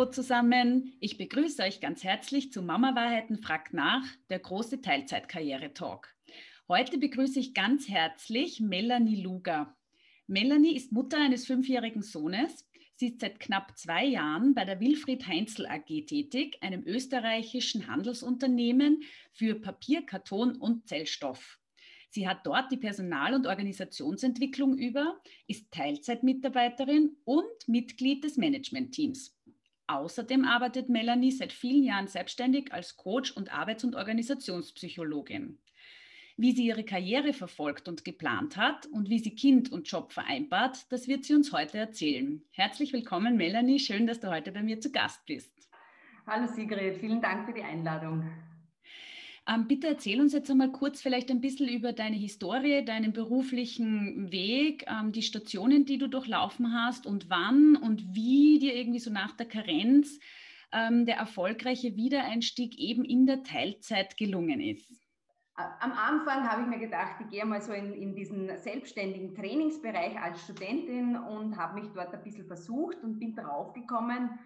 Hallo zusammen, ich begrüße euch ganz herzlich zu Mama Wahrheiten fragt nach, der große Teilzeitkarriere-Talk. Heute begrüße ich ganz herzlich Melanie Luger. Melanie ist Mutter eines fünfjährigen Sohnes. Sie ist seit knapp zwei Jahren bei der Wilfried Heinzel AG tätig, einem österreichischen Handelsunternehmen für Papier, Karton und Zellstoff. Sie hat dort die Personal- und Organisationsentwicklung über, ist Teilzeitmitarbeiterin und Mitglied des Managementteams. Außerdem arbeitet Melanie seit vielen Jahren selbstständig als Coach und Arbeits- und Organisationspsychologin. Wie sie ihre Karriere verfolgt und geplant hat und wie sie Kind und Job vereinbart, das wird sie uns heute erzählen. Herzlich willkommen, Melanie. Schön, dass du heute bei mir zu Gast bist. Hallo Sigrid, vielen Dank für die Einladung. Ähm, bitte erzähl uns jetzt einmal kurz vielleicht ein bisschen über deine Historie, deinen beruflichen Weg, ähm, die Stationen, die du durchlaufen hast und wann und wie dir irgendwie so nach der Karenz ähm, der erfolgreiche Wiedereinstieg eben in der Teilzeit gelungen ist. Am Anfang habe ich mir gedacht, ich gehe mal so in, in diesen selbstständigen Trainingsbereich als Studentin und habe mich dort ein bisschen versucht und bin draufgekommen,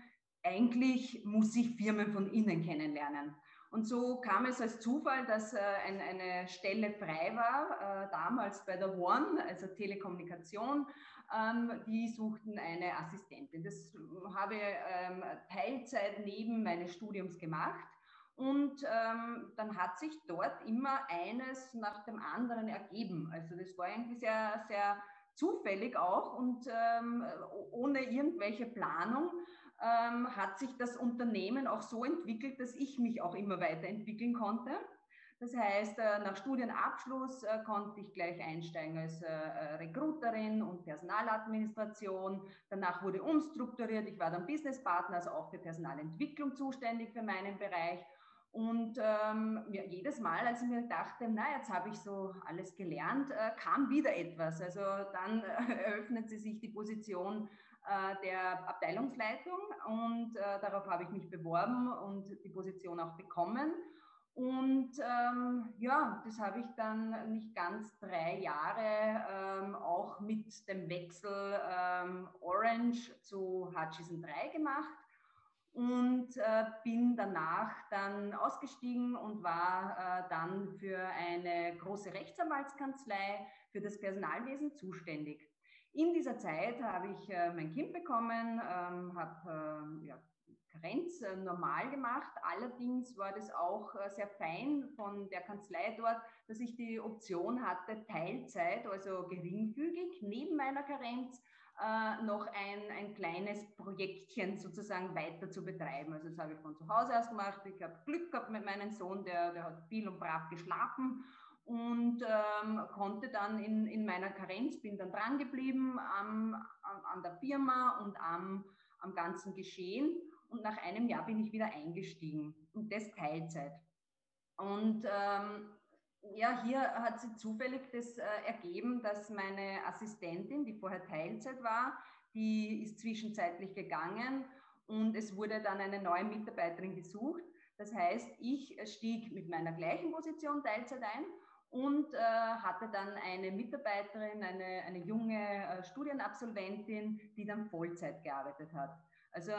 eigentlich muss ich Firmen von innen kennenlernen. Und so kam es als Zufall, dass äh, ein, eine Stelle frei war, äh, damals bei der One, also Telekommunikation. Ähm, die suchten eine Assistentin. Das habe ich ähm, Teilzeit neben meines Studiums gemacht. Und ähm, dann hat sich dort immer eines nach dem anderen ergeben. Also das war irgendwie sehr, sehr zufällig auch und ähm, ohne irgendwelche Planung ähm, hat sich das Unternehmen auch so entwickelt, dass ich mich auch immer weiterentwickeln konnte. Das heißt, äh, nach Studienabschluss äh, konnte ich gleich einsteigen als äh, Recruiterin und Personaladministration. Danach wurde umstrukturiert. Ich war dann Businesspartner, also auch für Personalentwicklung zuständig für meinen Bereich. Und ähm, ja, jedes Mal, als ich mir dachte, na, jetzt habe ich so alles gelernt, äh, kam wieder etwas. Also dann äh, eröffnet sie sich die Position der Abteilungsleitung und äh, darauf habe ich mich beworben und die Position auch bekommen. Und ähm, ja, das habe ich dann nicht ganz drei Jahre ähm, auch mit dem Wechsel ähm, Orange zu Hutchison 3 gemacht und äh, bin danach dann ausgestiegen und war äh, dann für eine große Rechtsanwaltskanzlei für das Personalwesen zuständig. In dieser Zeit habe ich äh, mein Kind bekommen, ähm, habe äh, ja, Karenz äh, normal gemacht. Allerdings war das auch äh, sehr fein von der Kanzlei dort, dass ich die Option hatte, Teilzeit, also geringfügig, neben meiner Karenz noch ein, ein kleines Projektchen sozusagen weiter zu betreiben. Also das habe ich von zu Hause aus gemacht. Ich habe Glück gehabt mit meinem Sohn, der, der hat viel und brav geschlafen und ähm, konnte dann in, in meiner Karenz, bin dann dran geblieben am, an, an der Firma und am, am ganzen Geschehen. Und nach einem Jahr bin ich wieder eingestiegen und das Teilzeit. Und ähm, ja, hier hat sich zufällig das äh, ergeben, dass meine Assistentin, die vorher Teilzeit war, die ist zwischenzeitlich gegangen und es wurde dann eine neue Mitarbeiterin gesucht. Das heißt, ich stieg mit meiner gleichen Position Teilzeit ein und äh, hatte dann eine Mitarbeiterin, eine, eine junge äh, Studienabsolventin, die dann Vollzeit gearbeitet hat. Also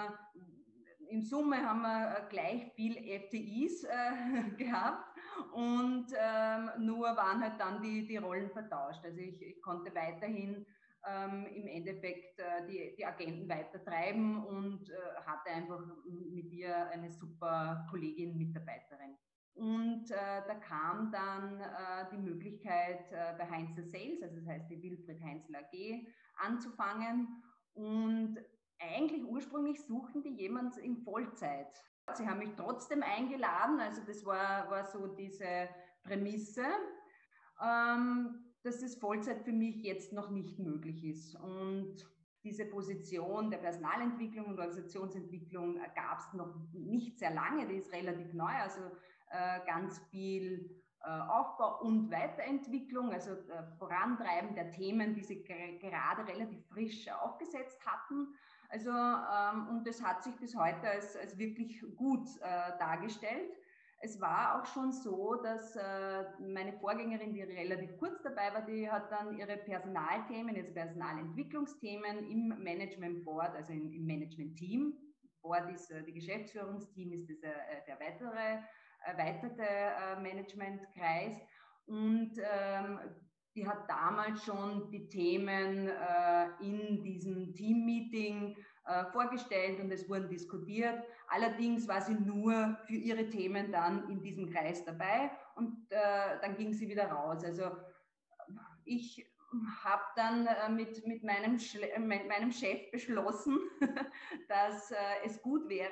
in Summe haben wir äh, gleich viel FTIs äh, gehabt und ähm, nur waren halt dann die, die Rollen vertauscht. Also ich, ich konnte weiterhin ähm, im Endeffekt äh, die, die Agenten weitertreiben und äh, hatte einfach mit ihr eine super Kollegin, Mitarbeiterin. Und äh, da kam dann äh, die Möglichkeit, bei Heinzel Sales, also das heißt die Wilfried Heinzel AG, anzufangen. Und eigentlich ursprünglich suchten die jemanden in Vollzeit. Sie haben mich trotzdem eingeladen, also das war, war so diese Prämisse, ähm, dass das Vollzeit für mich jetzt noch nicht möglich ist. Und diese Position der Personalentwicklung und Organisationsentwicklung gab es noch nicht sehr lange, die ist relativ neu, also äh, ganz viel äh, Aufbau und Weiterentwicklung, also äh, Vorantreiben der Themen, die sie gerade relativ frisch aufgesetzt hatten. Also, ähm, und das hat sich bis heute als, als wirklich gut äh, dargestellt. Es war auch schon so, dass äh, meine Vorgängerin, die relativ kurz dabei war, die hat dann ihre Personalthemen, also Personalentwicklungsthemen im Management Board, also im, Management Team, Board ist die Geschäftsführungsteam, ist der weitere erweiterte Managementkreis. Und ähm, die hat damals schon die Themen äh, in diesem Teammeeting äh, vorgestellt und es wurden diskutiert. Allerdings war sie nur für ihre Themen dann in diesem Kreis dabei und äh, dann ging sie wieder raus. Also ich habe dann äh, mit, mit, meinem, äh, mit meinem Chef beschlossen, dass äh, es gut wäre,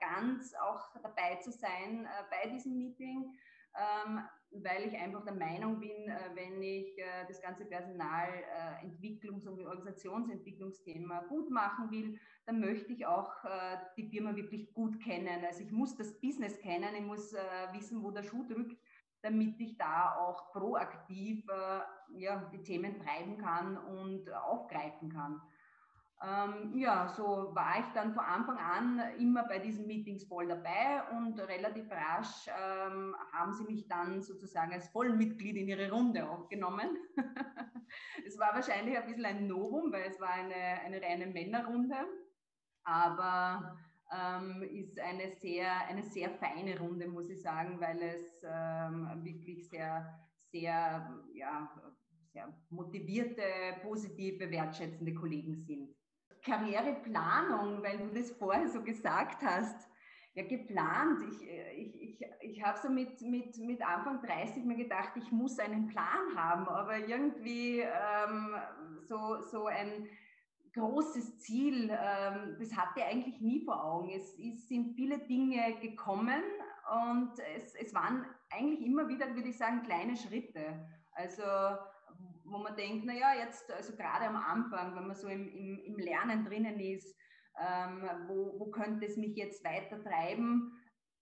ganz auch dabei zu sein bei diesem Meeting ähm, weil ich einfach der Meinung bin, wenn ich das ganze Personalentwicklungs- und Organisationsentwicklungsthema gut machen will, dann möchte ich auch die Firma wirklich gut kennen. Also ich muss das Business kennen, ich muss wissen, wo der Schuh drückt, damit ich da auch proaktiv ja, die Themen treiben kann und aufgreifen kann. Ähm, ja, so war ich dann von Anfang an immer bei diesen Meetings voll dabei und relativ rasch ähm, haben sie mich dann sozusagen als Vollmitglied in ihre Runde aufgenommen. es war wahrscheinlich ein bisschen ein Novum, weil es war eine, eine reine Männerrunde, aber ähm, ist eine sehr, eine sehr feine Runde, muss ich sagen, weil es ähm, wirklich sehr, sehr, ja, sehr motivierte, positive, wertschätzende Kollegen sind. Karriereplanung, weil du das vorher so gesagt hast. Ja, geplant. Ich, ich, ich, ich habe so mit, mit, mit Anfang 30 mir gedacht, ich muss einen Plan haben, aber irgendwie ähm, so, so ein großes Ziel, ähm, das hatte ich eigentlich nie vor Augen. Es, es sind viele Dinge gekommen und es, es waren eigentlich immer wieder, würde ich sagen, kleine Schritte. Also wo man denkt, naja, jetzt, also gerade am Anfang, wenn man so im, im, im Lernen drinnen ist, ähm, wo, wo könnte es mich jetzt weiter treiben,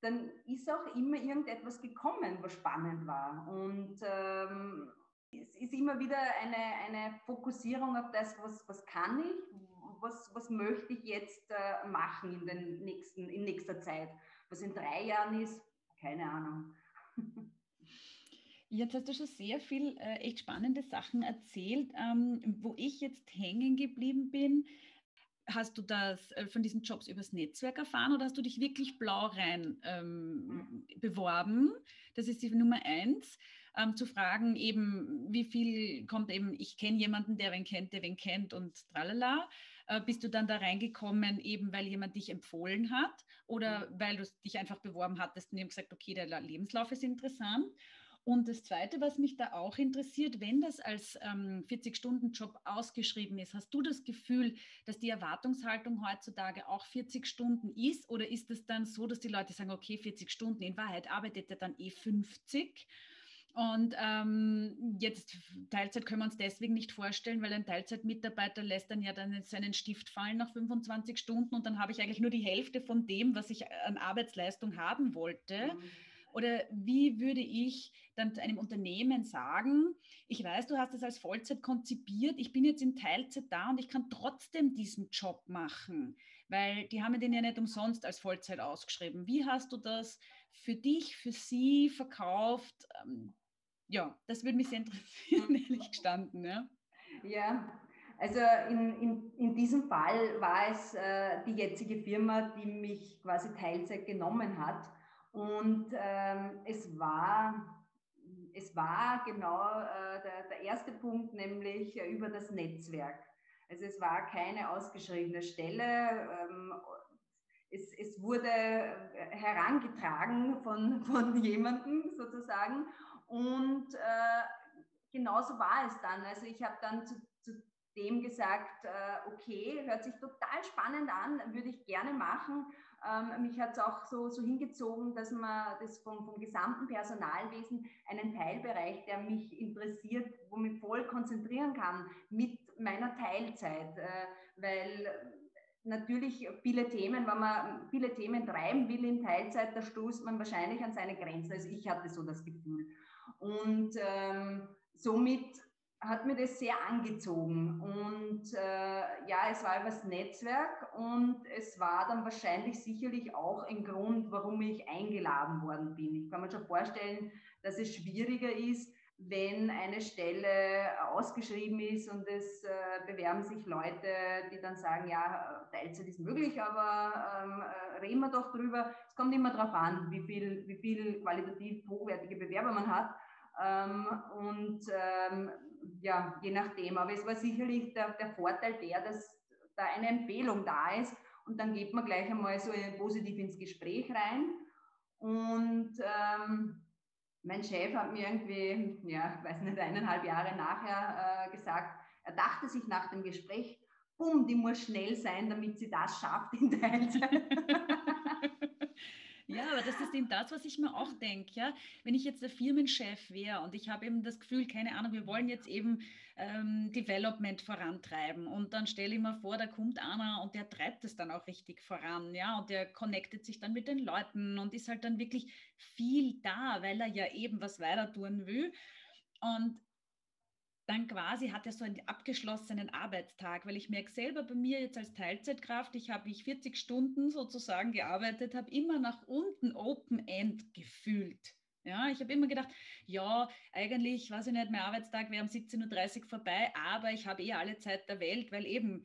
dann ist auch immer irgendetwas gekommen, was spannend war. Und ähm, es ist immer wieder eine, eine Fokussierung auf das, was, was kann ich, was, was möchte ich jetzt äh, machen in, den nächsten, in nächster Zeit. Was in drei Jahren ist, keine Ahnung. Jetzt hast du schon sehr viel äh, echt spannende Sachen erzählt. Ähm, wo ich jetzt hängen geblieben bin, hast du das äh, von diesen Jobs übers Netzwerk erfahren oder hast du dich wirklich blau rein ähm, mhm. beworben? Das ist die Nummer eins. Ähm, zu fragen eben, wie viel kommt eben, ich kenne jemanden, der wen kennt, der wen kennt und tralala. Äh, bist du dann da reingekommen, eben weil jemand dich empfohlen hat oder mhm. weil du dich einfach beworben hattest und eben gesagt, okay, der Lebenslauf ist interessant? Und das Zweite, was mich da auch interessiert, wenn das als ähm, 40-Stunden-Job ausgeschrieben ist, hast du das Gefühl, dass die Erwartungshaltung heutzutage auch 40 Stunden ist? Oder ist es dann so, dass die Leute sagen, okay, 40 Stunden, in Wahrheit arbeitet er dann eh 50? Und ähm, jetzt Teilzeit können wir uns deswegen nicht vorstellen, weil ein Teilzeitmitarbeiter lässt dann ja dann seinen Stift fallen nach 25 Stunden und dann habe ich eigentlich nur die Hälfte von dem, was ich an Arbeitsleistung haben wollte. Mhm. Oder wie würde ich dann zu einem Unternehmen sagen, ich weiß, du hast es als Vollzeit konzipiert, ich bin jetzt in Teilzeit da und ich kann trotzdem diesen Job machen, weil die haben den ja nicht umsonst als Vollzeit ausgeschrieben. Wie hast du das für dich, für sie verkauft? Ja, das würde mich sehr interessieren, ehrlich gestanden. Ja, ja also in, in, in diesem Fall war es äh, die jetzige Firma, die mich quasi Teilzeit genommen hat. Und ähm, es, war, es war genau äh, der, der erste Punkt, nämlich äh, über das Netzwerk. Also es war keine ausgeschriebene Stelle. Ähm, es, es, wurde äh, herangetragen von, von jemandem sozusagen. Und äh, genauso war es dann. Also ich habe dann zu, zu dem gesagt, äh, okay, hört sich total spannend an, würde ich gerne machen. Ähm, mich hat es auch so, so hingezogen, dass man das vom, vom gesamten Personalwesen einen Teilbereich, der mich interessiert, wo ich voll konzentrieren kann mit meiner Teilzeit, äh, weil natürlich viele Themen, wenn man viele Themen treiben will in Teilzeit, da stoßt man wahrscheinlich an seine Grenzen. Also ich hatte so das Gefühl. Und ähm, somit hat mir das sehr angezogen. Und äh, ja, es war übers Netzwerk und es war dann wahrscheinlich sicherlich auch ein Grund, warum ich eingeladen worden bin. Ich kann mir schon vorstellen, dass es schwieriger ist, wenn eine Stelle ausgeschrieben ist und es äh, bewerben sich Leute, die dann sagen, ja, Teilzeit ist möglich, aber ähm, äh, reden wir doch drüber. Es kommt immer darauf an, wie viel, wie viel qualitativ hochwertige Bewerber man hat. Ähm, und ähm, ja, je nachdem. Aber es war sicherlich der, der Vorteil der, dass da eine Empfehlung da ist und dann geht man gleich einmal so positiv ins Gespräch rein. Und ähm, mein Chef hat mir irgendwie, ja, weiß nicht, eineinhalb Jahre nachher äh, gesagt, er dachte sich nach dem Gespräch, bumm, die muss schnell sein, damit sie das schafft in Teilzeit. Ja, aber das ist eben das, was ich mir auch denke. Ja? Wenn ich jetzt der Firmenchef wäre und ich habe eben das Gefühl, keine Ahnung, wir wollen jetzt eben ähm, Development vorantreiben und dann stelle ich mir vor, da kommt einer und der treibt es dann auch richtig voran, ja, und der connectet sich dann mit den Leuten und ist halt dann wirklich viel da, weil er ja eben was weiter tun will. Und dann quasi hat er so einen abgeschlossenen Arbeitstag, weil ich merke selber bei mir jetzt als Teilzeitkraft, ich habe ich 40 Stunden sozusagen gearbeitet, habe immer nach unten Open End gefühlt. Ja, ich habe immer gedacht, ja, eigentlich, weiß ich nicht, mein Arbeitstag wäre um 17.30 Uhr vorbei, aber ich habe eh alle Zeit der Welt, weil eben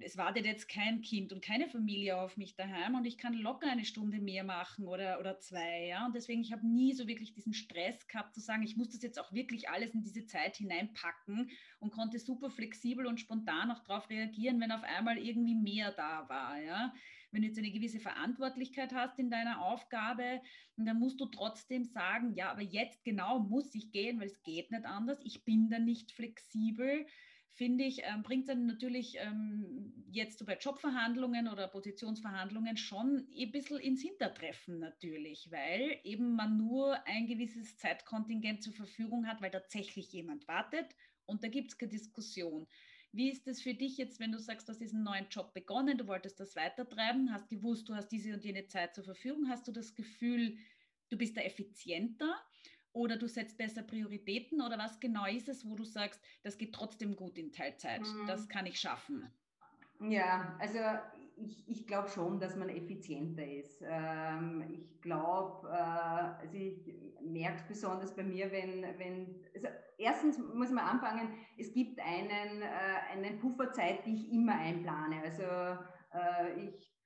es wartet jetzt kein Kind und keine Familie auf mich daheim und ich kann locker eine Stunde mehr machen oder, oder zwei. Ja? Und deswegen, ich habe nie so wirklich diesen Stress gehabt zu sagen, ich muss das jetzt auch wirklich alles in diese Zeit hineinpacken und konnte super flexibel und spontan auch darauf reagieren, wenn auf einmal irgendwie mehr da war. Ja? Wenn du jetzt eine gewisse Verantwortlichkeit hast in deiner Aufgabe, dann musst du trotzdem sagen, ja, aber jetzt genau muss ich gehen, weil es geht nicht anders. Ich bin da nicht flexibel finde ich, ähm, bringt dann natürlich ähm, jetzt so bei Jobverhandlungen oder Positionsverhandlungen schon ein bisschen ins Hintertreffen natürlich, weil eben man nur ein gewisses Zeitkontingent zur Verfügung hat, weil tatsächlich jemand wartet und da gibt es keine Diskussion. Wie ist es für dich jetzt, wenn du sagst, du hast diesen neuen Job begonnen, du wolltest das weitertreiben, hast gewusst, du hast diese und jene Zeit zur Verfügung, hast du das Gefühl, du bist da effizienter oder du setzt besser Prioritäten oder was genau ist es, wo du sagst, das geht trotzdem gut in Teilzeit, mhm. das kann ich schaffen? Ja, also ich, ich glaube schon, dass man effizienter ist. Ähm, ich glaube, äh, also ich merke es besonders bei mir, wenn, wenn also erstens muss man anfangen, es gibt einen, äh, einen Pufferzeit, die ich immer einplane. Also äh, ich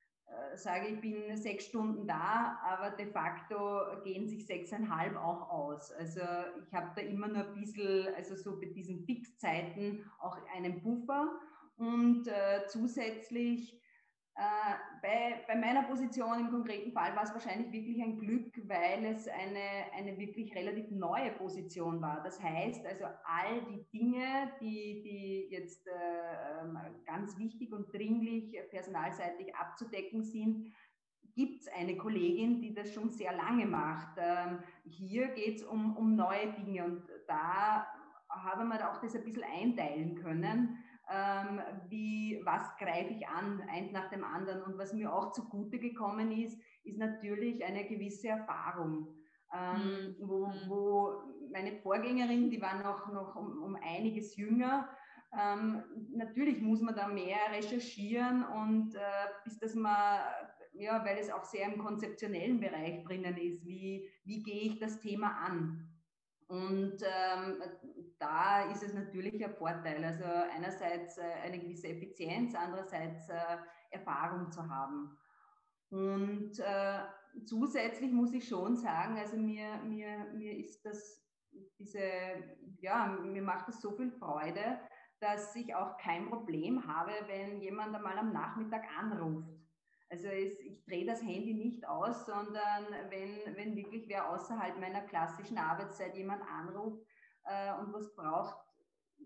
sage, ich bin sechs Stunden da, aber de facto gehen sich sechseinhalb auch aus. Also ich habe da immer nur ein bisschen, also so bei diesen Fixzeiten auch einen Puffer und äh, zusätzlich äh, bei, bei, meiner Position im konkreten Fall war es wahrscheinlich wirklich ein Glück, weil es eine, eine wirklich relativ neue Position war. Das heißt also, all die Dinge, die, die jetzt äh, ähm, ganz wichtig und dringlich personalseitig abzudecken sind, gibt es eine Kollegin, die das schon sehr lange macht. Ähm, hier geht es um, um neue Dinge und da haben wir auch das ein bisschen einteilen können ähm, wie, was greife ich an, eins nach dem anderen. Und was mir auch zugute gekommen ist, ist natürlich eine gewisse Erfahrung. Ähm, mhm. wo, mhm. wo meine Vorgängerin, die war noch, noch um, um einiges jünger, ähm, natürlich muss man da mehr recherchieren und äh, bis das man, ja, weil es auch sehr im konzeptionellen Bereich drinnen ist, wie, wie gehe ich das Thema an? Und ähm, da ist es natürlich ein Vorteil. Also einerseits äh, eine gewisse Effizienz, andererseits äh, Erfahrung zu haben. Und äh, zusätzlich muss ich schon sagen, also mir, mir, mir ist das, diese, ja, mir macht es so viel Freude, dass ich auch kein Problem habe, wenn jemand einmal am Nachmittag anruft also es, ich drehe das Handy nicht aus, sondern wenn, wenn wirklich wer außerhalb meiner klassischen Arbeitszeit jemand anruft äh, und was braucht,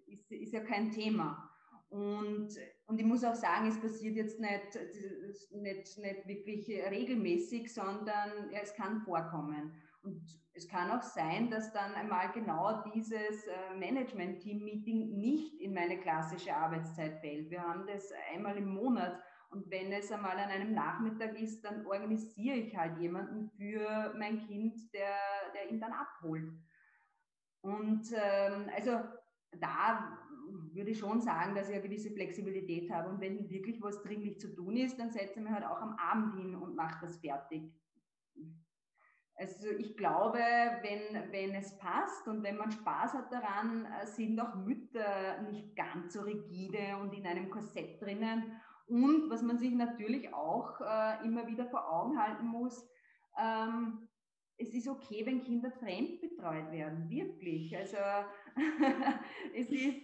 ist, ist ja kein Thema. Und, und ich muss auch sagen, es passiert jetzt nicht, nicht, nicht wirklich regelmäßig, sondern ja, es kann vorkommen. Und es kann auch sein, dass dann einmal genau dieses äh, Management-Team-Meeting nicht in meine klassische Arbeitszeit fällt. Wir haben das einmal im Monat und wenn es einmal an einem Nachmittag ist, dann organisiere ich halt jemanden für mein Kind, der, der ihn dann abholt. Und ähm, also da würde ich schon sagen, dass ich eine gewisse Flexibilität habe. Und wenn wirklich was dringlich zu tun ist, dann setze ich mich halt auch am Abend hin und mache das fertig. Also ich glaube, wenn, wenn es passt und wenn man Spaß hat daran, sind auch Mütter nicht ganz so rigide und in einem Korsett drinnen. Und was man sich natürlich auch äh, immer wieder vor Augen halten muss, ähm, es ist okay, wenn Kinder fremdbetreut werden, wirklich. Also es ist,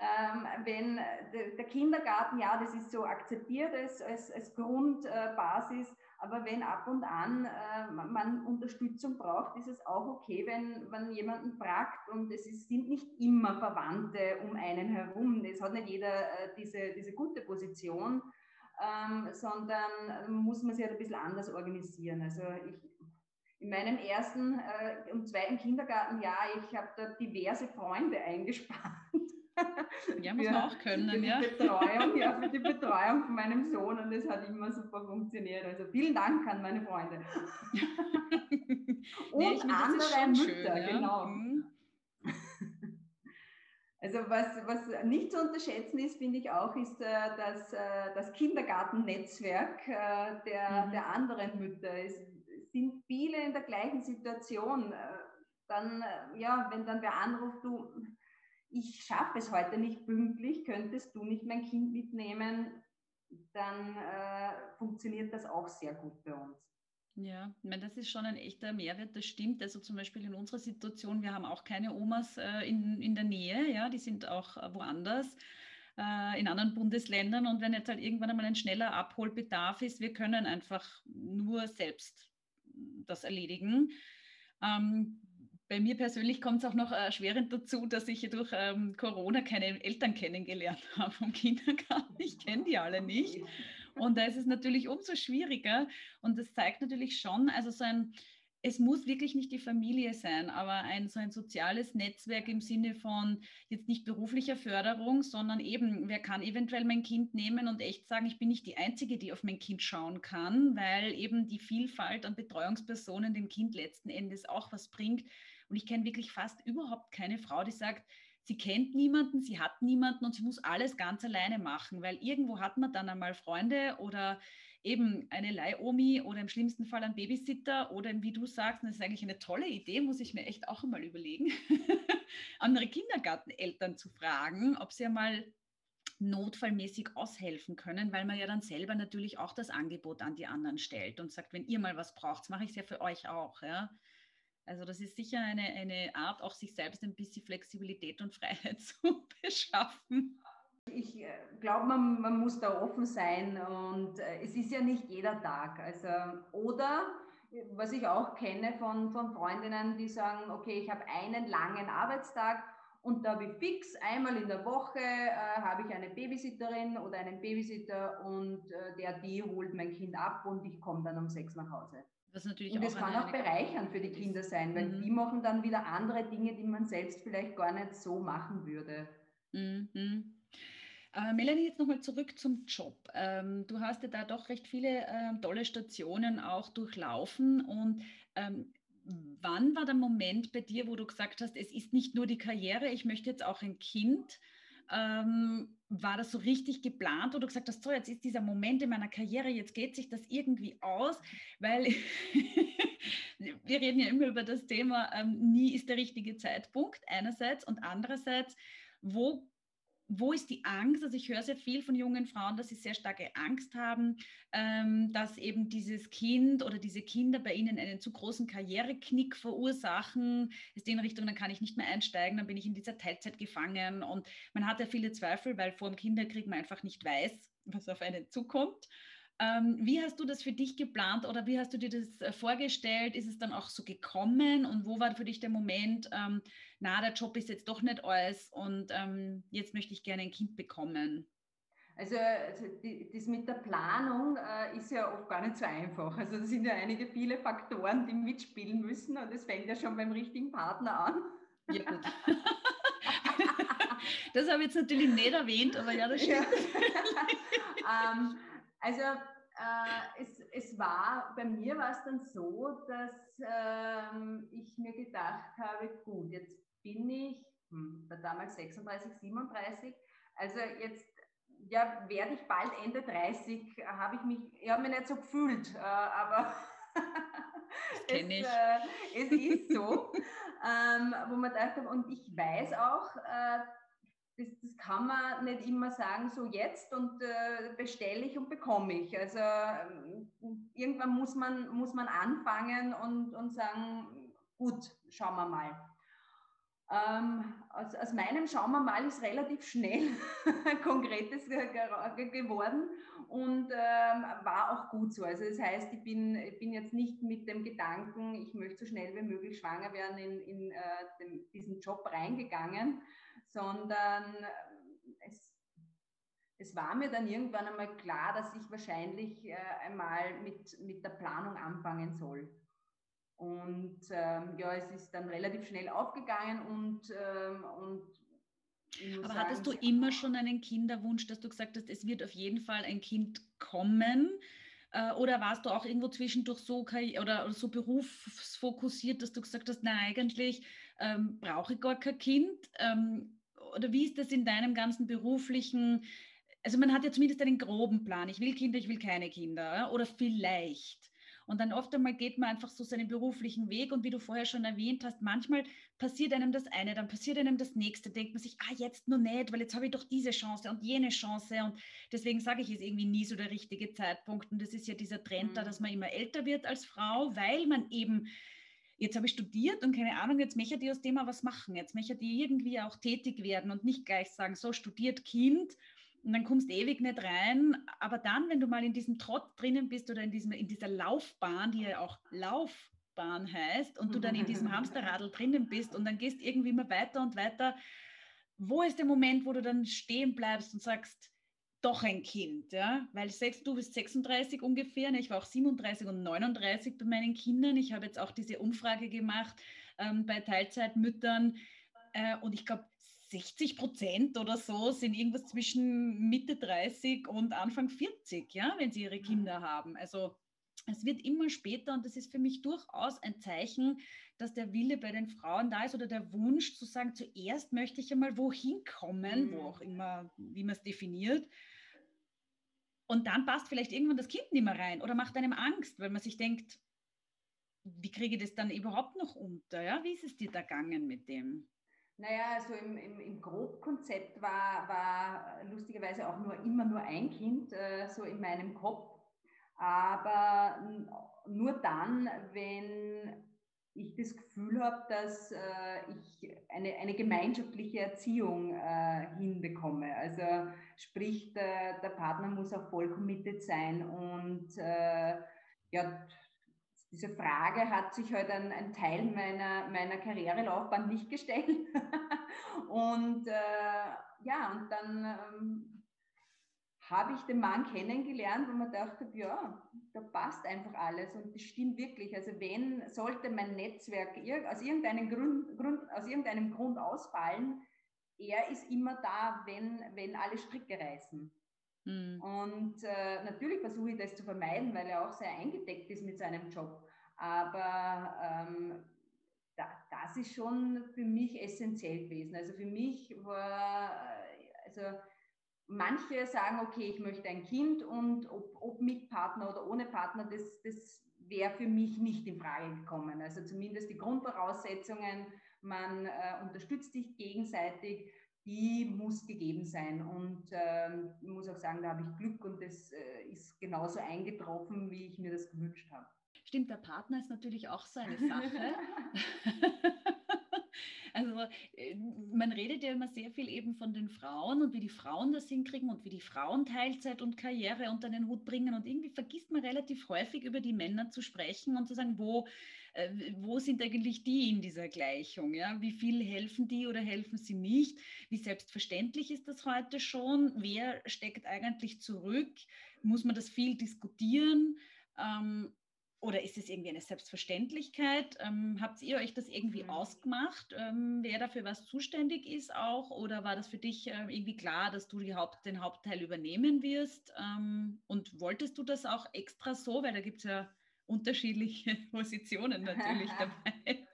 ähm, wenn der Kindergarten, ja, das ist so akzeptiert als, als, als Grundbasis, aber wenn ab und an äh, man Unterstützung braucht, ist es auch okay, wenn man jemanden fragt und es ist, sind nicht immer Verwandte um einen herum. Es hat nicht jeder äh, diese, diese gute Position, ähm, sondern muss man sich halt ein bisschen anders organisieren. Also ich, in meinem ersten äh, und zweiten Kindergartenjahr, ich habe da diverse Freunde eingespannt ja, muss man auch können. Für die, ja. Betreuung, ja, für die Betreuung von meinem Sohn und das hat immer super funktioniert. Also vielen Dank an meine Freunde. und nee, meine, andere Mütter, schön, ja? genau. Mhm. Also was, was nicht zu unterschätzen ist, finde ich auch, ist äh, das, äh, das Kindergartennetzwerk äh, der, mhm. der anderen Mütter. Es sind viele in der gleichen Situation. Äh, dann, äh, ja, wenn dann wer anruft, du, ich schaffe es heute nicht pünktlich, könntest du nicht mein Kind mitnehmen, dann äh, funktioniert das auch sehr gut bei uns. Ja, ich meine, das ist schon ein echter Mehrwert, das stimmt. Also zum Beispiel in unserer Situation, wir haben auch keine Omas äh, in, in der Nähe, ja, die sind auch äh, woanders, in anderen Bundesländern. Und wenn jetzt halt irgendwann einmal ein schneller Abholbedarf ist, wir können einfach nur selbst das erledigen. Ähm, bei mir persönlich kommt es auch noch erschwerend dazu, dass ich durch ähm, Corona keine Eltern kennengelernt habe vom Kindergarten. Ich kenne die alle nicht. Und da ist es natürlich umso schwieriger. Und das zeigt natürlich schon, also so ein, es muss wirklich nicht die Familie sein, aber ein so ein soziales Netzwerk im Sinne von jetzt nicht beruflicher Förderung, sondern eben, wer kann eventuell mein Kind nehmen und echt sagen, ich bin nicht die Einzige, die auf mein Kind schauen kann, weil eben die Vielfalt an Betreuungspersonen dem Kind letzten Endes auch was bringt. Und ich kenne wirklich fast überhaupt keine Frau, die sagt, sie kennt niemanden, sie hat niemanden und sie muss alles ganz alleine machen, weil irgendwo hat man dann einmal Freunde oder eben eine Leihomi oder im schlimmsten Fall ein Babysitter oder wie du sagst, das ist eigentlich eine tolle Idee, muss ich mir echt auch einmal überlegen, andere Kindergarteneltern zu fragen, ob sie einmal notfallmäßig aushelfen können, weil man ja dann selber natürlich auch das Angebot an die anderen stellt und sagt, wenn ihr mal was braucht, mache ich es ja für euch auch. Ja? Also das ist sicher eine, eine Art, auch sich selbst ein bisschen Flexibilität und Freiheit zu beschaffen. Ich äh, glaube, man, man, muss da offen sein und äh, es ist ja nicht jeder Tag. Also, oder was ich auch kenne von, von Freundinnen, die sagen, okay, ich habe einen langen Arbeitstag und da wie fix einmal in der Woche äh, habe ich eine Babysitterin oder einen Babysitter und äh, der, die holt mein Kind ab und ich komme dann um sechs nach Hause. Das natürlich und das kann auch bereichernd für die Kinder sein, weil mhm. die machen dann wieder andere Dinge, die man selbst vielleicht gar nicht so machen würde. Mhm. Äh, Melanie, jetzt nochmal zurück zum Job. Ähm, du hast ja da doch recht viele äh, tolle Stationen auch durchlaufen. Und ähm, wann war der Moment bei dir, wo du gesagt hast, es ist nicht nur die Karriere, ich möchte jetzt auch ein Kind? Ähm, war das so richtig geplant oder gesagt hast, so jetzt ist dieser Moment in meiner Karriere, jetzt geht sich das irgendwie aus, weil wir reden ja immer über das Thema, ähm, nie ist der richtige Zeitpunkt einerseits und andererseits, wo wo ist die Angst? Also ich höre sehr viel von jungen Frauen, dass sie sehr starke Angst haben, ähm, dass eben dieses Kind oder diese Kinder bei ihnen einen zu großen Karriereknick verursachen. Ist in Richtung, dann kann ich nicht mehr einsteigen, dann bin ich in dieser Teilzeit gefangen. Und man hat ja viele Zweifel, weil vor dem Kinderkrieg man einfach nicht weiß, was auf einen zukommt. Ähm, wie hast du das für dich geplant oder wie hast du dir das äh, vorgestellt? Ist es dann auch so gekommen und wo war für dich der Moment, ähm, na, der Job ist jetzt doch nicht alles und ähm, jetzt möchte ich gerne ein Kind bekommen? Also, also das mit der Planung äh, ist ja oft gar nicht so einfach. Also da sind ja einige viele Faktoren, die mitspielen müssen und es fängt ja schon beim richtigen Partner an. Ja gut. das habe ich jetzt natürlich nicht erwähnt, aber ja, das stimmt. Ja. ähm, also äh, es, es war, bei mir war es dann so, dass ähm, ich mir gedacht habe, gut, jetzt bin ich, hm, war damals 36, 37, also jetzt ja, werde ich bald Ende 30, habe ich mich, ich habe mich nicht so gefühlt, äh, aber ich. Äh, es ist so, ähm, wo man dachte, und ich weiß auch, äh, das, das, kann man nicht immer sagen, so jetzt und äh, bestelle ich und bekomme ich. Also ähm, irgendwann muss man, muss man anfangen und, und sagen, gut, schauen wir mal. Ähm, aus, aus, meinem Schauen wir mal ist relativ schnell Konkretes geworden und ähm, war auch gut so. Also das heißt, ich bin, ich bin jetzt nicht mit dem Gedanken, ich möchte so schnell wie möglich schwanger werden, in, in äh, den, diesen Job reingegangen, sondern äh, es, es war mir dann irgendwann einmal klar, dass ich wahrscheinlich äh, einmal mit, mit der Planung anfangen soll. Und ähm, ja, es ist dann relativ schnell aufgegangen und, ähm, und aber sagen, hattest du immer schon einen Kinderwunsch, dass du gesagt hast, es wird auf jeden Fall ein Kind kommen? Äh, oder warst du auch irgendwo zwischendurch so oder so berufsfokussiert, dass du gesagt hast, na eigentlich ähm, brauche ich gar kein Kind? Ähm, oder wie ist das in deinem ganzen beruflichen, also man hat ja zumindest einen groben Plan, ich will Kinder, ich will keine Kinder, oder vielleicht. Und dann oft einmal geht man einfach so seinen beruflichen Weg und wie du vorher schon erwähnt hast, manchmal passiert einem das eine, dann passiert einem das nächste, denkt man sich, ah, jetzt nur nicht, weil jetzt habe ich doch diese Chance und jene Chance. Und deswegen sage ich, ist irgendwie nie so der richtige Zeitpunkt. Und das ist ja dieser Trend mhm. da, dass man immer älter wird als Frau, weil man eben jetzt habe ich studiert und keine Ahnung, jetzt möchte ich aus dem was machen. Jetzt möchte ich irgendwie auch tätig werden und nicht gleich sagen, so studiert Kind und dann kommst du ewig nicht rein. Aber dann, wenn du mal in diesem Trott drinnen bist oder in, diesem, in dieser Laufbahn, die ja auch Laufbahn heißt, und du dann in diesem Hamsterradl drinnen bist und dann gehst irgendwie immer weiter und weiter, wo ist der Moment, wo du dann stehen bleibst und sagst, doch ein Kind, ja, weil selbst du bist 36 ungefähr, ne? ich war auch 37 und 39 bei meinen Kindern. Ich habe jetzt auch diese Umfrage gemacht ähm, bei Teilzeitmüttern äh, und ich glaube, 60 Prozent oder so sind irgendwas zwischen Mitte 30 und Anfang 40, ja, wenn sie ihre mhm. Kinder haben. Also es wird immer später und das ist für mich durchaus ein Zeichen, dass der Wille bei den Frauen da ist oder der Wunsch zu sagen, zuerst möchte ich einmal wohin kommen, mhm. wo auch immer, wie man es definiert. Und dann passt vielleicht irgendwann das Kind nicht mehr rein oder macht einem Angst, weil man sich denkt, wie kriege ich das dann überhaupt noch unter? Ja? Wie ist es dir da gegangen mit dem? Naja, also im, im, im Grobkonzept war, war lustigerweise auch nur immer nur ein Kind äh, so in meinem Kopf. Aber nur dann, wenn ich das Gefühl habe, dass äh, ich eine, eine gemeinschaftliche Erziehung äh, hinbekomme. Also sprich, der, der Partner muss auch voll committed sein und äh, ja, diese Frage hat sich heute halt ein, Teil meiner, meiner Karrierelaufbahn nicht gestellt. und äh, ja, und dann ähm, habe ich den Mann kennengelernt, wo man dachte, ja, da passt einfach alles und das stimmt wirklich. Also wenn sollte mein Netzwerk aus irgendeinem Grund, Grund, aus irgendeinem Grund ausfallen, er ist immer da, wenn, wenn alle Stricke reißen. Mhm. Und äh, natürlich versuche ich das zu vermeiden, weil er auch sehr eingedeckt ist mit seinem Job. Aber ähm, da, das ist schon für mich essentiell gewesen. Also für mich war, äh, also manche sagen, okay, ich möchte ein Kind und ob, ob mit Partner oder ohne Partner, das, das wäre für mich nicht in Frage gekommen. Also zumindest die Grundvoraussetzungen, man äh, unterstützt sich gegenseitig, die muss gegeben sein. Und ähm, ich muss auch sagen, da habe ich Glück und das äh, ist genauso eingetroffen, wie ich mir das gewünscht habe. Stimmt, der Partner ist natürlich auch so eine Sache. Also äh, man redet ja immer sehr viel eben von den Frauen und wie die Frauen das hinkriegen und wie die Frauen Teilzeit und Karriere unter den Hut bringen. Und irgendwie vergisst man relativ häufig über die Männer zu sprechen und zu sagen, wo, äh, wo sind eigentlich die in dieser Gleichung? Ja? Wie viel helfen die oder helfen sie nicht? Wie selbstverständlich ist das heute schon? Wer steckt eigentlich zurück? Muss man das viel diskutieren? Ähm, oder ist es irgendwie eine Selbstverständlichkeit? Ähm, habt ihr euch das irgendwie mhm. ausgemacht, ähm, wer dafür was zuständig ist auch? Oder war das für dich äh, irgendwie klar, dass du Haupt, den Hauptteil übernehmen wirst? Ähm, und wolltest du das auch extra so? Weil da gibt es ja unterschiedliche Positionen natürlich dabei.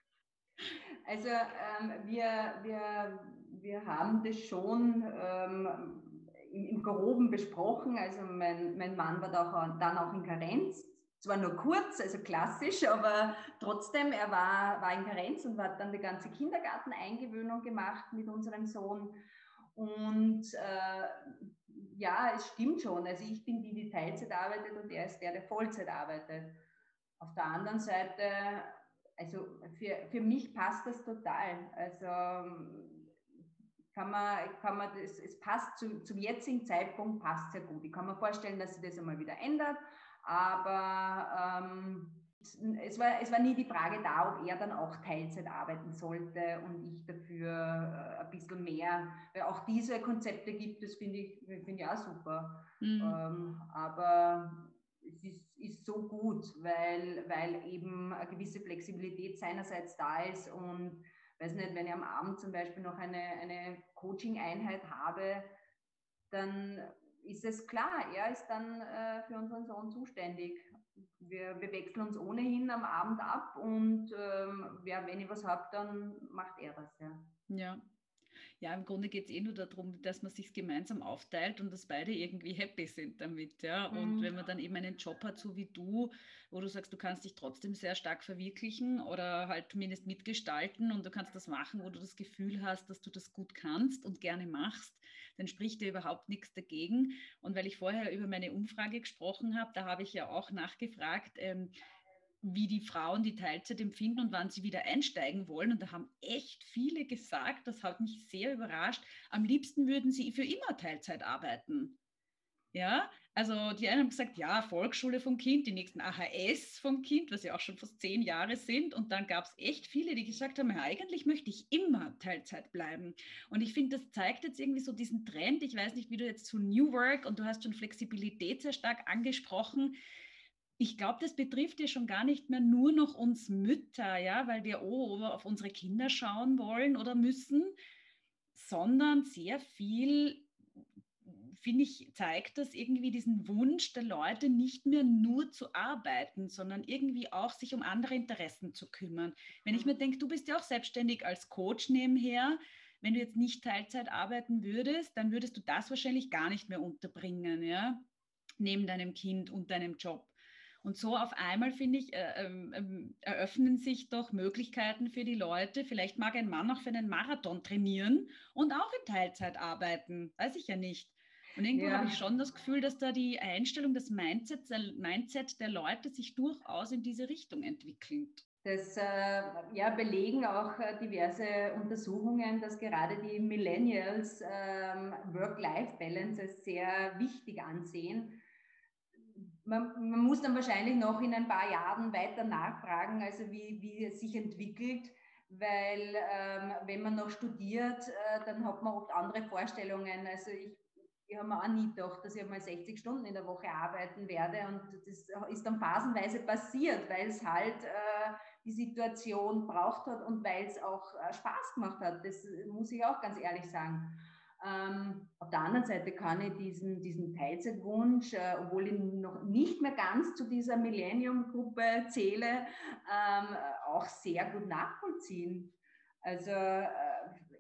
Also ähm, wir, wir, wir haben das schon ähm, im, im, Groben besprochen. Also mein, mein Mann war da auch, dann auch in Karenz zwar nur kurz, also klassisch, aber trotzdem, er war, war in Karenz und hat dann die ganze Kindergarteneingewöhnung gemacht mit unserem Sohn. Und äh, ja, es stimmt schon. Also ich bin die, die Teilzeit arbeitet und er ist der, der Vollzeit arbeitet. Auf der anderen Seite, also für, für mich passt das total. Also kann man, kann man das, es passt zu, zum jetzigen Zeitpunkt passt sehr gut. Ich kann mir vorstellen, dass sich das einmal wieder ändert, aber ähm, es, war, es war nie die Frage da, ob er dann auch Teilzeit arbeiten sollte und ich dafür äh, ein bisschen mehr, weil auch diese Konzepte gibt es, finde ich, find ich auch super. Mhm. Ähm, aber es ist, ist, so gut, weil, weil eben eine gewisse Flexibilität seinerseits da ist und weiß nicht, wenn ich am Abend zum Beispiel noch eine, eine Coaching-Einheit habe, dann ist es klar, er ist dann äh, für unseren Sohn zuständig. Wir, wir, wechseln uns ohnehin am Abend ab und ähm, ja, wenn ich was habe, dann macht er das, ja. Ja, ja, im Grunde geht es eh nur darum, dass man sich gemeinsam aufteilt und dass beide irgendwie happy sind damit. Ja? Und mhm. wenn man dann eben einen Job hat, so wie du, wo du sagst, du kannst dich trotzdem sehr stark verwirklichen oder halt zumindest mitgestalten und du kannst das machen, wo du das Gefühl hast, dass du das gut kannst und gerne machst, dann spricht dir überhaupt nichts dagegen. Und weil ich vorher über meine Umfrage gesprochen habe, da habe ich ja auch nachgefragt, ähm, wie die Frauen die Teilzeit empfinden und wann sie wieder einsteigen wollen. Und da haben echt viele gesagt, das hat mich sehr überrascht, am liebsten würden sie für immer Teilzeit arbeiten. Ja, also die einen haben gesagt, ja, Volksschule vom Kind, die nächsten AHS vom Kind, was ja auch schon fast zehn Jahre sind. Und dann gab es echt viele, die gesagt haben, ja, eigentlich möchte ich immer Teilzeit bleiben. Und ich finde, das zeigt jetzt irgendwie so diesen Trend. Ich weiß nicht, wie du jetzt zu New Work und du hast schon Flexibilität sehr stark angesprochen ich glaube, das betrifft ja schon gar nicht mehr nur noch uns Mütter, ja, weil wir oh, auf unsere Kinder schauen wollen oder müssen, sondern sehr viel, finde ich, zeigt das irgendwie diesen Wunsch der Leute, nicht mehr nur zu arbeiten, sondern irgendwie auch sich um andere Interessen zu kümmern. Wenn ich mir denke, du bist ja auch selbstständig als Coach nebenher, wenn du jetzt nicht Teilzeit arbeiten würdest, dann würdest du das wahrscheinlich gar nicht mehr unterbringen, ja, neben deinem Kind und deinem Job. Und so auf einmal, finde ich, äh, äh, eröffnen sich doch Möglichkeiten für die Leute. Vielleicht mag ein Mann auch für einen Marathon trainieren und auch in Teilzeit arbeiten. Weiß ich ja nicht. Und irgendwo ja. habe ich schon das Gefühl, dass da die Einstellung, das Mindset, Mindset der Leute sich durchaus in diese Richtung entwickelt. Das äh, ja, belegen auch äh, diverse Untersuchungen, dass gerade die Millennials ähm, Work-Life-Balance als sehr wichtig ansehen man, man, muss dann wahrscheinlich noch in ein paar Jahren weiter nachfragen, also wie, wie es sich entwickelt, weil ähm, wenn man noch studiert, äh, dann hat man oft andere Vorstellungen. Also ich, ich habe mir auch nie gedacht, dass ich einmal 60 Stunden in der Woche arbeiten werde und das ist dann phasenweise passiert, weil es halt äh, die Situation braucht hat und weil es auch äh, Spaß gemacht hat. Das muss ich auch ganz ehrlich sagen. Ähm, auf der anderen Seite kann ich diesen, diesen Teilzeitwunsch, äh, obwohl ich noch nicht mehr ganz zu dieser Millennium-Gruppe zähle, ähm, auch sehr gut nachvollziehen. Also äh,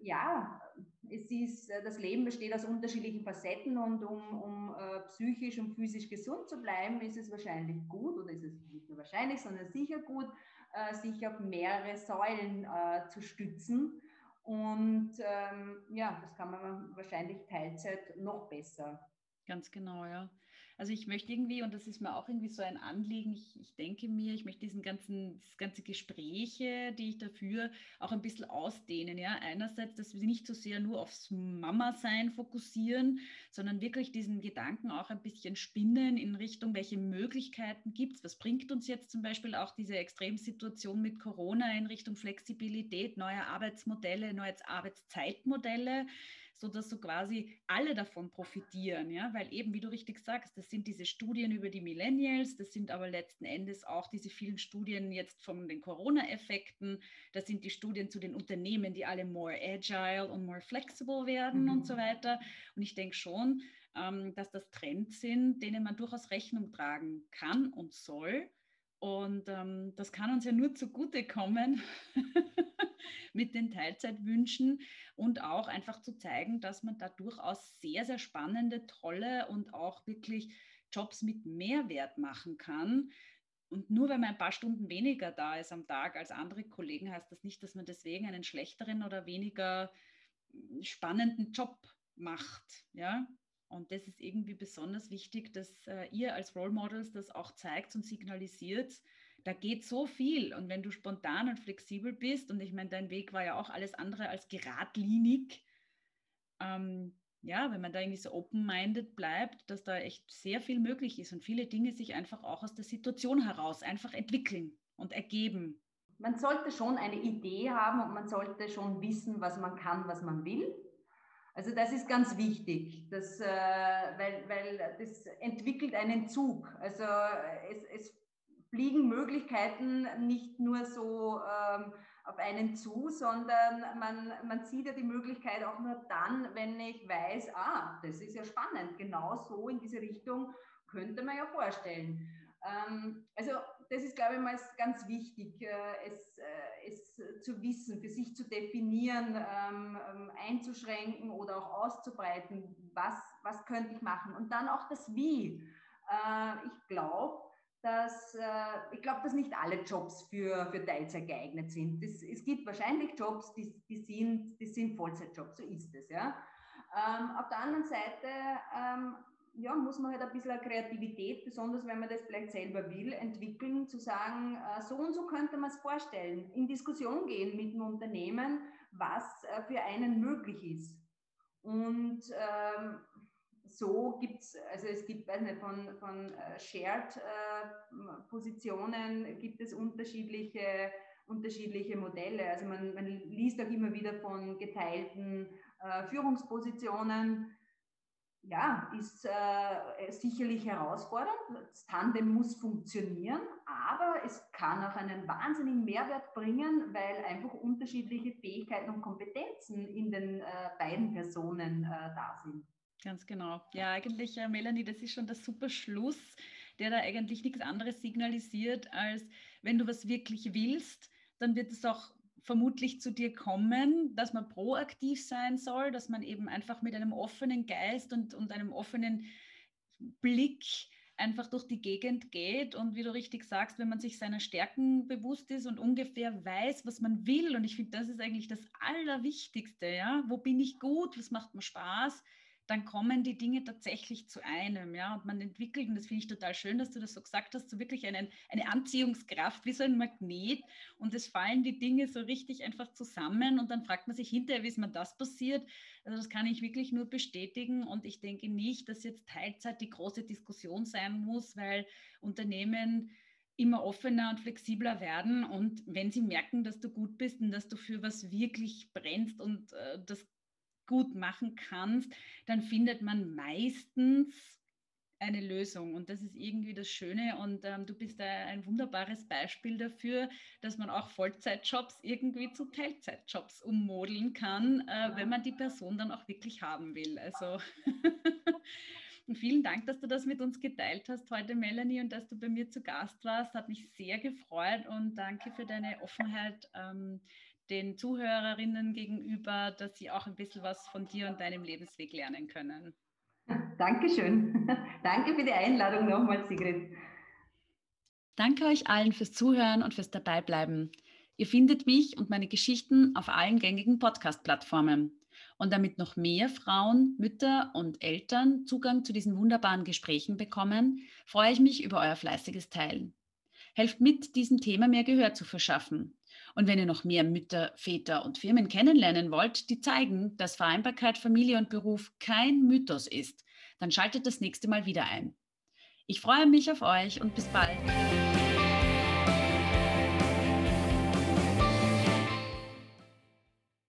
ja, es ist, äh, das Leben besteht aus unterschiedlichen Facetten und um, um äh, psychisch und physisch gesund zu bleiben, ist es wahrscheinlich gut, oder ist es nicht nur wahrscheinlich, sondern sicher gut, äh, sich auf mehrere Säulen äh, zu stützen und ähm, ja, das kann man wahrscheinlich Teilzeit noch besser. Ganz genau, ja. Also ich möchte irgendwie, und das ist mir auch irgendwie so ein Anliegen, ich, ich denke mir, ich möchte diesen ganzen, das ganze Gespräche, die ich dafür auch ein bisschen ausdehnen. Ja, einerseits, dass wir nicht so sehr nur aufs Mama-Sein fokussieren, sondern wirklich diesen Gedanken auch ein bisschen spinnen in Richtung, welche Möglichkeiten gibt es, was bringt uns jetzt zum Beispiel auch diese Extremsituation mit Corona in Richtung Flexibilität, neue Arbeitsmodelle, neue Arbeitszeitmodelle sodass so quasi alle davon profitieren, ja, weil eben, wie du richtig sagst, das sind diese Studien über die Millennials, das sind aber letzten Endes auch diese vielen Studien jetzt von den Corona-Effekten, das sind die Studien zu den Unternehmen, die alle more agile und more flexible werden mhm. und so weiter. Und ich denke schon, ähm, dass das Trends sind, denen man durchaus Rechnung tragen kann und soll. Und ähm, das kann uns ja nur zugutekommen, mit den Teilzeitwünschen und auch einfach zu zeigen, dass man da durchaus sehr, sehr spannende, tolle und auch wirklich Jobs mit Mehrwert machen kann. und nur wenn man ein paar Stunden weniger da ist am Tag als andere Kollegen, heißt das nicht, dass man deswegen einen schlechteren oder weniger hm, spannenden Job macht. Ja? Und das ist irgendwie besonders wichtig, dass äh, ihr als Role Models das auch zeigt und signalisiert. Da geht so viel. Und wenn du spontan und flexibel bist, und ich meine, dein Weg war ja auch alles andere als geradlinig, ähm, ja, wenn man da irgendwie so open-minded bleibt, dass da echt sehr viel möglich ist und viele Dinge sich einfach auch aus der Situation heraus einfach entwickeln und ergeben. Man sollte schon eine Idee haben und man sollte schon wissen, was man kann, was man will. Also das ist ganz wichtig, dass, äh, weil, weil das entwickelt einen Zug. Also es, es fliegen Möglichkeiten nicht nur so ähm, auf einen zu, sondern man, man sieht ja die Möglichkeit auch nur dann, wenn ich weiß, ah, das ist ja spannend, genau so in diese Richtung könnte man ja vorstellen. Ähm, also das ist, glaube ich, mal ganz wichtig, äh, es, äh, es zu wissen, für sich zu definieren, ähm, ähm, einzuschränken oder auch auszubreiten, was, was könnte ich machen. Und dann auch das Wie. Äh, ich glaube, dass ich glaube, dass nicht alle Jobs für, für Teilzeit geeignet sind. Das, es gibt wahrscheinlich Jobs, die, die, sind, die sind Vollzeitjobs, so ist es. Ja? auf der anderen Seite ja, muss man halt ein bisschen Kreativität, besonders wenn man das vielleicht selber will, entwickeln, zu sagen, äh, so und so könnte man es vorstellen, in Diskussion gehen mit dem Unternehmen, was äh, für einen möglich ist. Und ähm, so gibt es, also es gibt, weiß nicht, von, von äh, Shared-Positionen gibt es unterschiedliche, unterschiedliche Modelle. Also man, man liest auch immer wieder von geteilten äh, Führungspositionen ja, ist äh, sicherlich herausfordernd. Das Tandem muss funktionieren, aber es kann auch einen wahnsinnigen Mehrwert bringen, weil einfach unterschiedliche Fähigkeiten und Kompetenzen in den äh, beiden Personen äh, da sind. Ganz genau. Ja, eigentlich, äh, Melanie, das ist schon der super Schluss, der da eigentlich nichts anderes signalisiert, als wenn du was wirklich willst, dann wird es auch vermutlich zu dir kommen, dass man proaktiv sein soll, dass man eben einfach mit einem offenen Geist und, und einem offenen Blick einfach durch die Gegend geht. Und wie du richtig sagst, wenn man sich seiner Stärken bewusst ist und ungefähr weiß, was man will und ich finde, das ist eigentlich das Allerwichtigste, ja, wo bin ich gut, was macht mir Spaß, dann kommen die Dinge tatsächlich zu einem, ja, und man entwickelt, und das finde ich total schön, dass du das so gesagt hast, so wirklich einen, eine Anziehungskraft wie so ein Magnet und es fallen die Dinge so richtig einfach zusammen und dann fragt man sich hinterher, wie ist mir das passiert? Also das kann ich wirklich nur bestätigen und ich denke nicht, dass jetzt Teilzeit die große Diskussion sein muss, weil Unternehmen immer offener und flexibler werden. Und wenn sie merken, dass du gut bist und dass du für was wirklich brennst und äh, das gut machen kannst, dann findet man meistens eine Lösung. Und das ist irgendwie das Schöne. Und ähm, du bist ein wunderbares Beispiel dafür, dass man auch Vollzeitjobs irgendwie zu Teilzeitjobs ummodeln kann, äh, wenn man die Person dann auch wirklich haben will. Also vielen Dank, dass du das mit uns geteilt hast heute, Melanie, und dass du bei mir zu Gast warst. Hat mich sehr gefreut und danke für deine Offenheit, ähm, den Zuhörerinnen gegenüber, dass sie auch ein bisschen was von dir und deinem Lebensweg lernen können. Dankeschön. Danke für die Einladung nochmal, Sigrid. Danke euch allen fürs Zuhören und fürs Dabeibleiben. Ihr findet mich und meine Geschichten auf allen gängigen Podcast-Plattformen. Und damit noch mehr Frauen, Mütter und Eltern Zugang zu diesen wunderbaren Gesprächen bekommen, freue ich mich über euer fleißiges Teilen. Helft mit, diesem Thema mehr Gehör zu verschaffen. Und wenn ihr noch mehr Mütter, Väter und Firmen kennenlernen wollt, die zeigen, dass Vereinbarkeit Familie und Beruf kein Mythos ist, dann schaltet das nächste Mal wieder ein. Ich freue mich auf euch und bis bald.